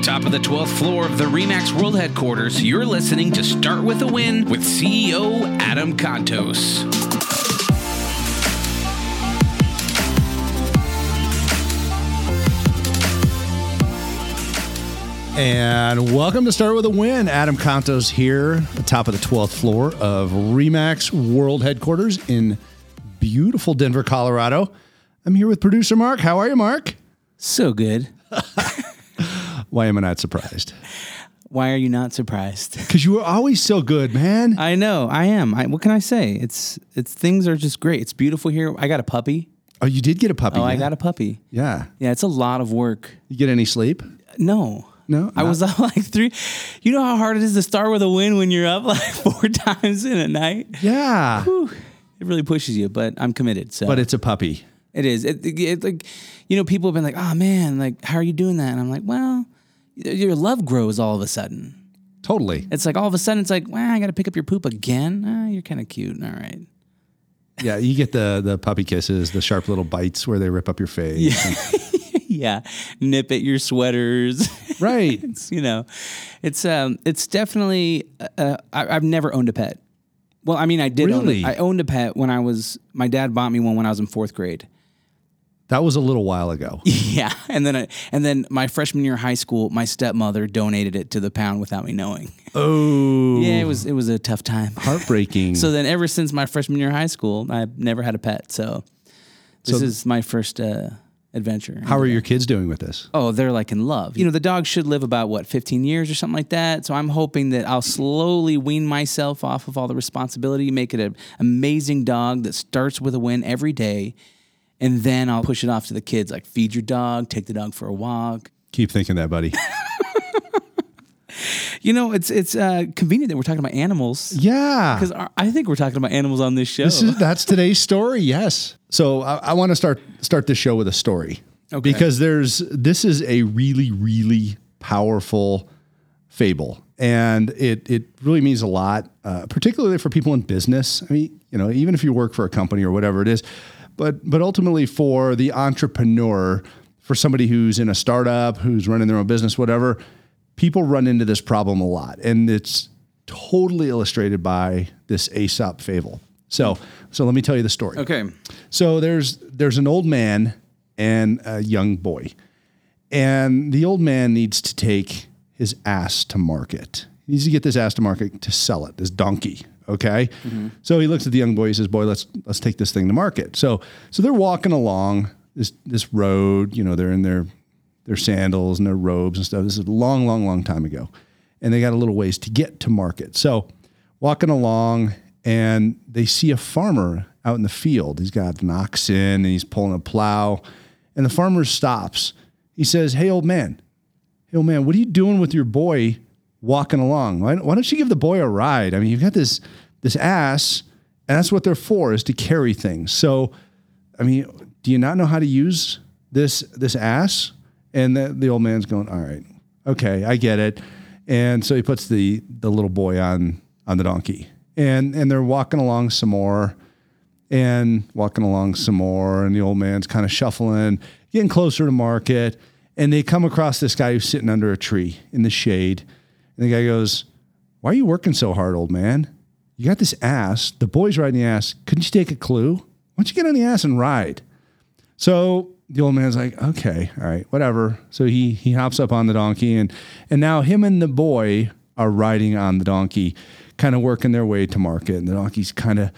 Atop of the 12th floor of the Remax World Headquarters, you're listening to Start With a Win with CEO Adam Contos. And welcome to Start With a Win. Adam Contos here, atop of the 12th floor of Remax World Headquarters in beautiful Denver, Colorado. I'm here with producer Mark. How are you, Mark? So good. Why am I not surprised? Why are you not surprised? Because you were always so good, man. I know, I am. I, what can I say? It's it's things are just great. It's beautiful here. I got a puppy. Oh, you did get a puppy. Oh, I got a puppy. Yeah. Yeah, it's a lot of work. You get any sleep? No. No? I was up like three. You know how hard it is to start with a win when you're up like four times in a night? Yeah. Whew. It really pushes you, but I'm committed. So But it's a puppy. It is. It, it, it- like, you know, people have been like, "Oh man, like, how are you doing that?" And I'm like, "Well, your love grows all of a sudden. Totally. It's like all of a sudden, it's like, well, I got to pick up your poop again. Ah, you're kind of cute. All right. Yeah, you get the the puppy kisses, the sharp little bites where they rip up your face. yeah, nip at your sweaters. Right. it's you know, it's um, it's definitely. Uh, I, I've never owned a pet. Well, I mean, I did. Really? Own I owned a pet when I was. My dad bought me one when I was in fourth grade. That was a little while ago. Yeah, and then I, and then my freshman year of high school, my stepmother donated it to the pound without me knowing. Oh. Yeah, it was it was a tough time. Heartbreaking. So then, ever since my freshman year of high school, I've never had a pet. So this So- is my first uh, adventure. How are your kids doing with this? Oh, they're like in love. You know, the dog should live about what, 15 years or something like that. So I'm hoping that I'll slowly wean myself off of all the responsibility, make it an amazing dog that starts with a win every day. And then I'll push it off to the kids like feed your dog, take the dog for a walk. Keep thinking that, buddy. You know, it's it's uh, convenient that we're talking about animals Yeah. because I think we're talking about animals on this show. This is that's today's story. Yes. So I, I want to start start this show with a story Okay. because there's this is a really really powerful fable and it it really means a lot, uh, particularly for people in business. I mean, you know, even if you work for a company or whatever it is, but but ultimately for the entrepreneur, for somebody who's in a startup, who's running their own business, whatever. People run into this problem a lot, and it's totally illustrated by this Aesop fable. So, so let me tell you the story. okay. So there's there's an old man and a young boy, and the old man needs to take his ass to market. He needs to get this ass to market to sell it, this donkey. Okay, mm-hmm. so he looks at the young boy. He says, "Boy, let's let's take this thing to market." So so they're walking along this this road. You know, they're in their their sandals and their robes and stuff. This is a long, long, long time ago, and they got a little ways to get to market. So walking along, and they see a farmer out in the field. He's got an oxen and he's pulling a plow, and the farmer stops. He says, "Hey, old man, hey, old man, what are you doing with your boy walking along? Why, why don't you give the boy a ride? I mean, you've got this this ass, and that's what they're for is to carry things. So, I mean, do you not know how to use this this ass?" And the, the old man's going, "All right, okay, I get it." And so he puts the the little boy on on the donkey, and and they're walking along some more, and walking along some more, and the old man's kind of shuffling, getting closer to market, and they come across this guy who's sitting under a tree in the shade, and the guy goes, "Why are you working so hard, old man? You got this ass. The boy's riding the ass. Couldn't you take a clue? Why don't you get on the ass and ride?" So the old man's like, okay, all right, whatever. So he he hops up on the donkey and and now him and the boy are riding on the donkey, kind of working their way to market. And the donkey's kind of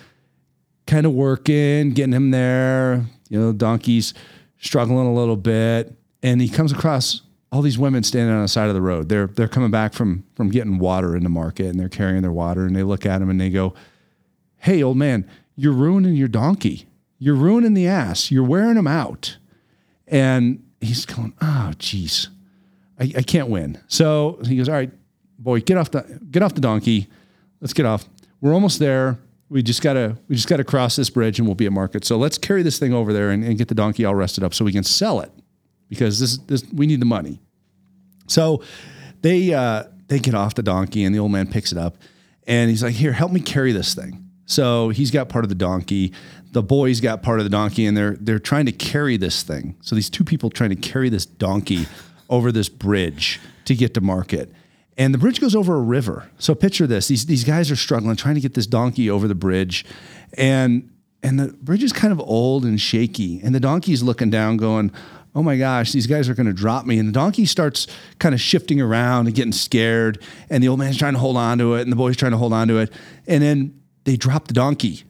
kind of working, getting him there. You know, the donkey's struggling a little bit. And he comes across all these women standing on the side of the road. They're they're coming back from from getting water in the market and they're carrying their water and they look at him and they go, Hey, old man, you're ruining your donkey. You're ruining the ass. You're wearing him out. And he's going, oh, jeez, I, I can't win. So he goes, all right, boy, get off the get off the donkey. Let's get off. We're almost there. We just gotta we just gotta cross this bridge and we'll be at market. So let's carry this thing over there and, and get the donkey all rested up so we can sell it because this this we need the money. So they uh, they get off the donkey and the old man picks it up and he's like, "Here, help me carry this thing." So he's got part of the donkey. The boy's got part of the donkey, and they're they're trying to carry this thing. So these two people trying to carry this donkey over this bridge to get to market. And the bridge goes over a river. So picture this: these these guys are struggling trying to get this donkey over the bridge, and and the bridge is kind of old and shaky. And the donkey's looking down, going, "Oh my gosh, these guys are going to drop me!" And the donkey starts kind of shifting around and getting scared. And the old man's trying to hold on to it, and the boy's trying to hold on to it. And then they drop the donkey,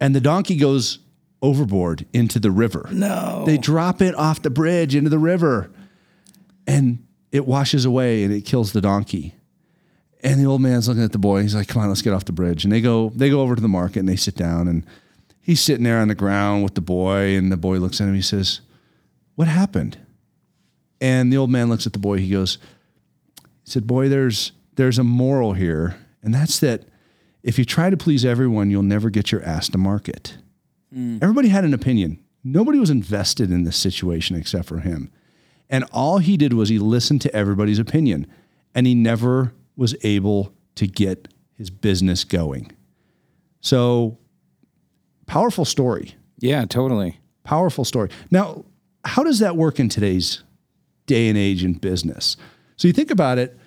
and the donkey goes overboard into the river. No. They drop it off the bridge into the river and it washes away and it kills the donkey. And the old man's looking at the boy. He's like, "Come on, let's get off the bridge." And they go they go over to the market and they sit down and he's sitting there on the ground with the boy and the boy looks at him. He says, "What happened?" And the old man looks at the boy. He goes, he said, "Boy, there's there's a moral here, and that's that if you try to please everyone, you'll never get your ass to market." Hmm. Everybody had an opinion. Nobody was invested in this situation except for him. And all he did was he listened to everybody's opinion and he never was able to get his business going. So, powerful story. Yeah, totally. Powerful story. Now, how does that work in today's day and age in business? So, you think about it,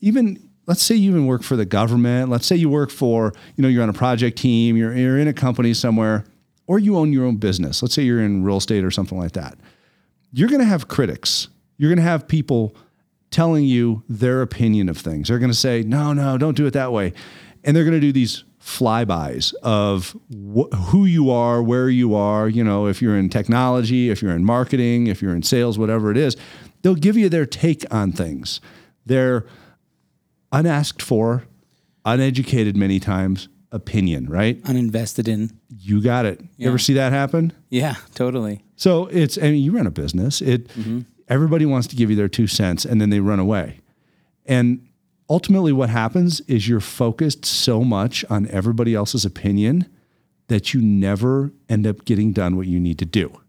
even let's say you even work for the government, let's say you work for, you know, you're on a project team, you're, you're in a company somewhere, or you own your own business. Let's say you're in real estate or something like that. You're going to have critics. You're going to have people telling you their opinion of things. They're going to say, no, no, don't do it that way. And they're going to do these flybys of wh- who you are, where you are. You know, if you're in technology, if you're in marketing, if you're in sales, whatever it is, they'll give you their take on things. They're unasked for, uneducated many times opinion, right? Uninvested in. You got it. You ever see that happen? Yeah, totally. So it's, I mean, you run a business. It, mm-hmm. everybody wants to give you their two cents and then they run away. And ultimately, what happens is you're focused so much on everybody else's opinion that you never end up getting done what you need to do.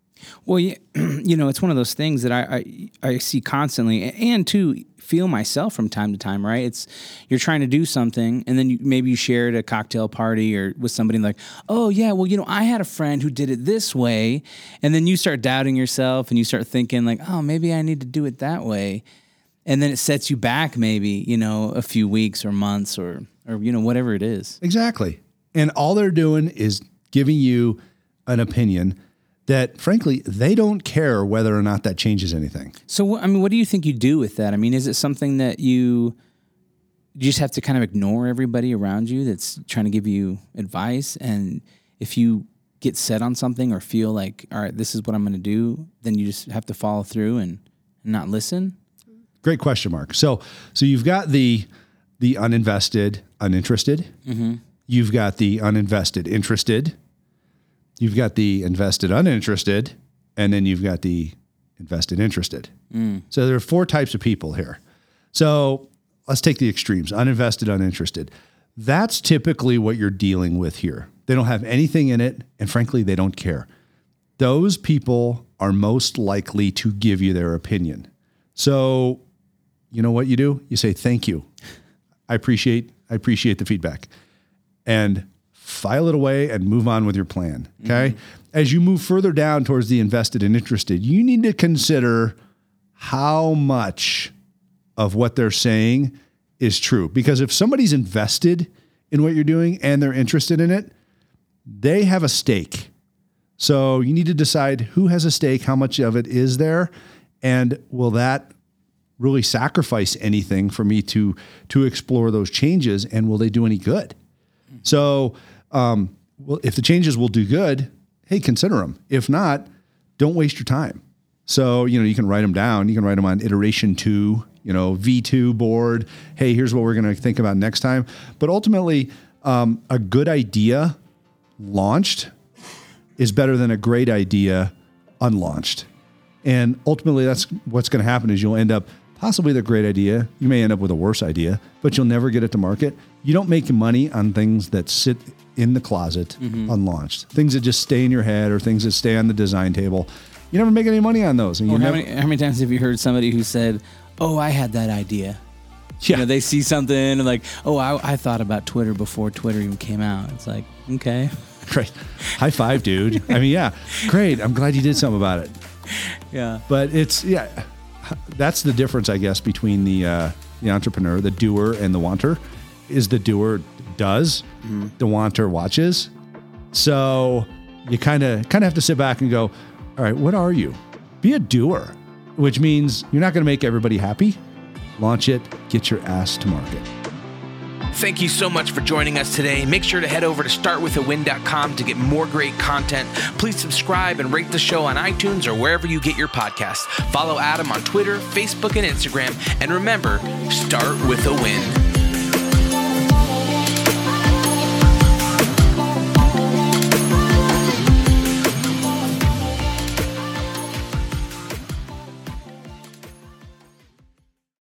Well, you know, it's one of those things that I, I I see constantly, and to feel myself from time to time. Right? It's you're trying to do something, and then you, maybe you share at a cocktail party or with somebody like, oh yeah, well you know, I had a friend who did it this way, and then you start doubting yourself, and you start thinking like, oh maybe I need to do it that way, and then it sets you back maybe you know a few weeks or months or or you know whatever it is. Exactly. And all they're doing is giving you an opinion that, frankly, they don't care whether or not that changes anything. So, I mean, what do you think you do with that? I mean, is it something that you you just have to kind of ignore everybody around you that's trying to give you advice? And if you get set on something or feel like, all right, this is what I'm going to do, then you just have to follow through and, and not listen? Great question, Mark. So, so you've got the the uninvested, uninterested. Mm-hmm. You've got the uninvested, interested. You've got the invested, uninterested, and then you've got the invested, interested. Mm. So there are four types of people here. So let's take the extremes: uninvested, uninterested. That's typically what you're dealing with here. They don't have anything in it, and frankly, they don't care. Those people are most likely to give you their opinion. So you know what you do? You say thank you. I appreciate I appreciate the feedback. And file it away and move on with your plan. Mm-hmm. Okay? As you move further down towards the invested and interested, you need to consider how much of what they're saying is true. Because if somebody's invested in what you're doing and they're interested in it, they have a stake. So you need to decide who has a stake, how much of it is there, and will that really sacrifice anything for me to to explore those changes, and will they do any good? So, um, well, if the changes will do good, hey, consider them. If not, don't waste your time. So, you know, you can write them down. You can write them on iteration two, you know, V2 board. Hey, here's what we're going to think about next time. But ultimately, um, a good idea launched is better than a great idea unlaunched. And ultimately, that's what's going to happen is you'll end up possibly the great idea. You may end up with a worse idea, but you'll never get it to market. You don't make money on things that sit in the closet mm-hmm. unlaunched, things that just stay in your head or things that stay on the design table. You never make any money on those. And you how never, many, how many times have you heard somebody who said, "Oh, I had that idea"? yeah, You know, they see something and like, "Oh, I, I thought about Twitter before Twitter even came out." It's like, okay, great. High five, dude. I mean, yeah, great. I'm glad you did something about it. yeah, But it's, yeah, that's the difference, I guess, between the uh, the entrepreneur, the doer, and the wanter. Is the doer does, the wanter watches. So you kind of kind of have to sit back and go, all right, what are you? Be a doer, which means you're not going to make everybody happy. Launch it, get your ass to market. Thank you so much for joining us today. Make sure to head over to startwithawin.com to get more great content. Please subscribe and rate the show on iTunes or wherever you get your podcasts. Follow Adam on Twitter, Facebook, and Instagram. And remember, start with a win.